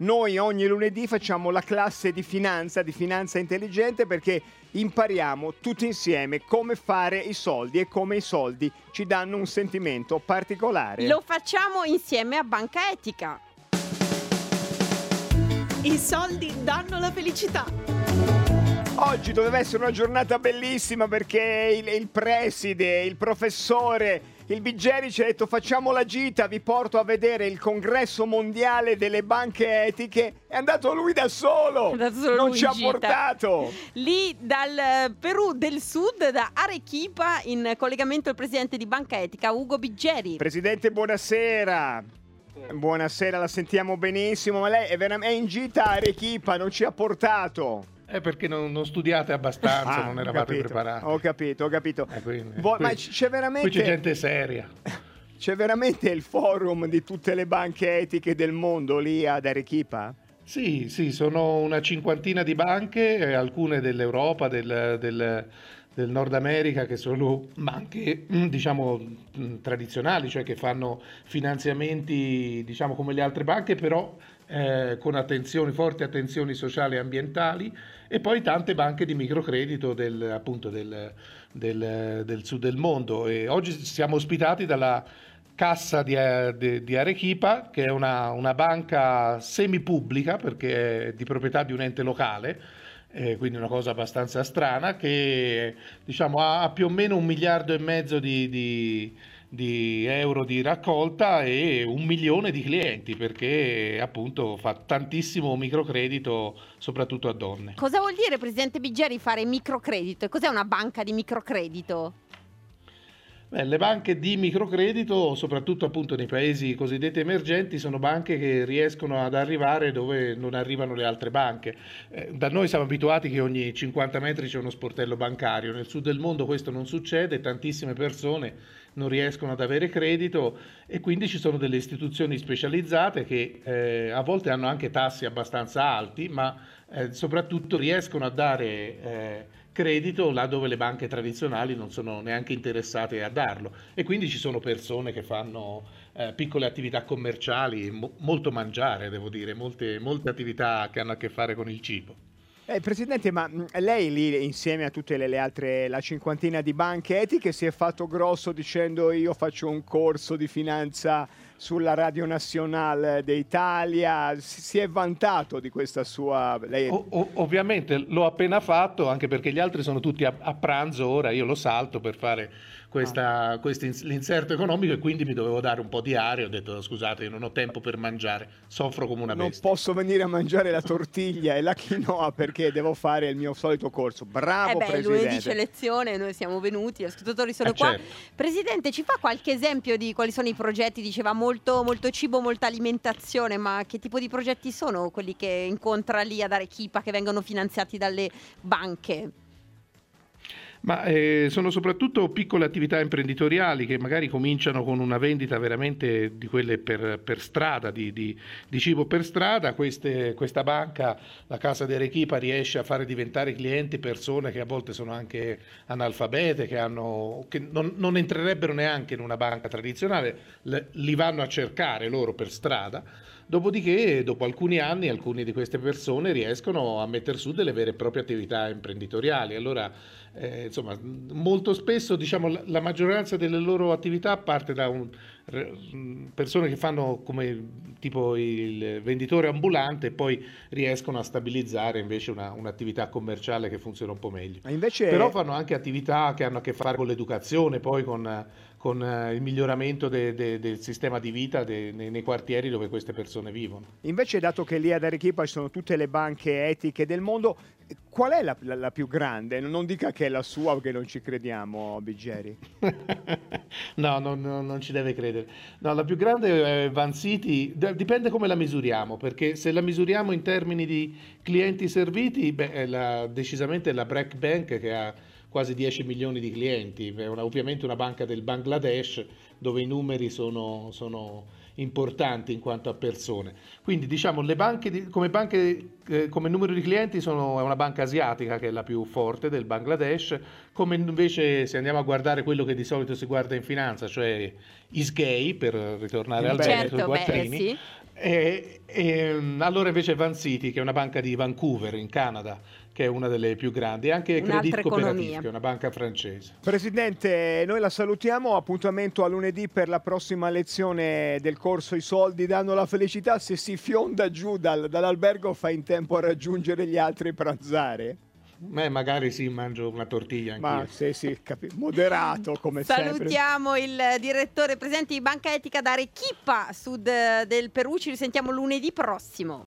Noi ogni lunedì facciamo la classe di finanza, di finanza intelligente, perché impariamo tutti insieme come fare i soldi e come i soldi ci danno un sentimento particolare. Lo facciamo insieme a Banca Etica. I soldi danno la felicità. Oggi doveva essere una giornata bellissima perché il, il preside, il professore il Biggeri ci ha detto facciamo la gita, vi porto a vedere il congresso mondiale delle banche etiche. È andato lui da solo, solo non ci ha portato. Lì dal eh, Perù del Sud, da Arequipa, in collegamento il presidente di Banca Etica, Ugo Biggeri. Presidente, buonasera. Buonasera, la sentiamo benissimo, ma lei è, veram- è in gita a Arequipa, non ci ha portato. È perché non, non studiate abbastanza, Ah, non eravate capito, preparati. Ho capito, ho capito. Eh, quindi- Vo- ma qui- c- c'è veramente... Qui c'è gente seria. C'è veramente il forum di tutte le banche etiche del mondo lì ad Arequipa? Sì, sì, sono una cinquantina di banche, eh, alcune dell'Europa, del, del- del Nord America, che sono banche, mm, diciamo, mm, tradizionali, cioè che fanno finanziamenti, diciamo, come le altre banche, però eh, con attenzioni, forti attenzioni sociali e ambientali, e poi tante banche di microcredito del, appunto del, del- del sud del mondo. E oggi siamo ospitati dalla Cassa di, di- di Arequipa, che è una, una banca semipubblica perché è di proprietà di un ente locale, eh, quindi una cosa abbastanza strana, che diciamo, ha più o meno un miliardo e mezzo di, di- di euro di raccolta e un milione di clienti perché appunto fa tantissimo microcredito soprattutto a donne. Cosa vuol dire, presidente Biggeri, fare microcredito? E cos'è una banca di microcredito? Beh, le banche di microcredito, soprattutto appunto nei paesi cosiddetti emergenti, sono banche che riescono ad arrivare dove non arrivano le altre banche. Eh, da noi siamo abituati che ogni 50 metri c'è uno sportello bancario, nel sud del mondo questo non succede, tantissime persone non riescono ad avere credito e quindi ci sono delle istituzioni specializzate che eh, a volte hanno anche tassi abbastanza alti, ma eh, soprattutto riescono a dare eh, credito là dove le banche tradizionali non sono neanche interessate a darlo e quindi ci sono persone che fanno eh, piccole attività commerciali, mo- molto mangiare devo dire, molte, molte attività che hanno a che fare con il cibo. Eh, Presidente, ma mh, lei lì insieme a tutte le, le altre, la cinquantina di banche etiche, si è fatto grosso dicendo io faccio un corso di finanza sulla Radio Nazionale d'Italia, si, è vantato di questa sua... Lei... O- o- ovviamente l'ho appena fatto anche perché gli altri sono tutti a, a pranzo ora, io lo salto per fare questa, questo ins- l'inserto economico e quindi mi dovevo dare un po' di aria, ho detto scusate io non ho tempo per mangiare, soffro come una non bestia. posso venire a mangiare la tortiglia e la quinoa perché devo fare il mio solito corso. Bravo eh beh, Presidente. lunedì c'è lezione, noi siamo venuti, gli ascoltatori sono Eh, qua. certo. Presidente, ci fa qualche esempio di quali sono i progetti? Diceva molto, molto cibo, molta alimentazione, ma che tipo di progetti sono quelli che incontra lì ad Arequipa che vengono finanziati dalle banche? Ma eh, sono soprattutto piccole attività imprenditoriali che magari cominciano con una vendita veramente di quelle per, per strada, di, di- di cibo per strada. Queste- questa banca, la Casa di Arequipa, riesce a fare diventare clienti persone che a volte sono anche analfabete, che, hanno- che non, non entrerebbero neanche in una banca tradizionale, le- li vanno a cercare loro per strada. Dopodiché, dopo alcuni anni, alcune di queste persone riescono a mettere su delle vere e proprie attività imprenditoriali. Allora, eh, insomma, molto spesso, diciamo, la, maggioranza delle loro attività parte da un- persone che fanno come tipo il venditore ambulante e poi riescono a stabilizzare invece una- un'attività commerciale che funziona un po' meglio. Invece Però fanno anche attività che hanno a che fare con l'educazione, poi con, con, eh, il miglioramento de- de- del sistema di vita de- nei, nei quartieri dove queste persone vivono. Invece, dato che lì ad Arequipa ci sono tutte le banche etiche del mondo, qual è la, la- la più grande? Non dica che è la sua, perché non ci crediamo, Biggeri. no, no, no, non ci deve credere. No, la più grande è Van City, dipende come la misuriamo, perché se la misuriamo in termini di clienti serviti, beh, è la- decisamente la Break Bank che ha quasi 10 milioni di clienti, è una- ovviamente una banca del Bangladesh dove i numeri sono, sono importanti in quanto a persone. Quindi diciamo le banche di, come, banche, eh, come numero di clienti sono, è una banca asiatica che è la più forte del Bangladesh, come invece se andiamo a guardare quello che di solito si guarda in finanza, cioè Isgay per ritornare al certo, Veneto, i beh, quattrini. sì. E, e, allora invece Van City, che è una banca di Vancouver in Canada, che è una delle più grandi, anche Un'altra Credit Cooperative, economia. che è una banca francese. Presidente, noi la salutiamo, appuntamento a lunedì per la prossima lezione del corso I soldi danno la felicità, se si fionda giù dal- dall'albergo fa in tempo a raggiungere gli altri e pranzare? Beh, magari sì, mangio una tortiglia anch'io. Ma sì, sì, capi- moderato come sempre. Salutiamo il direttore presente di Banca Etica da Arequipa, sud del Perù. Ci risentiamo lunedì prossimo.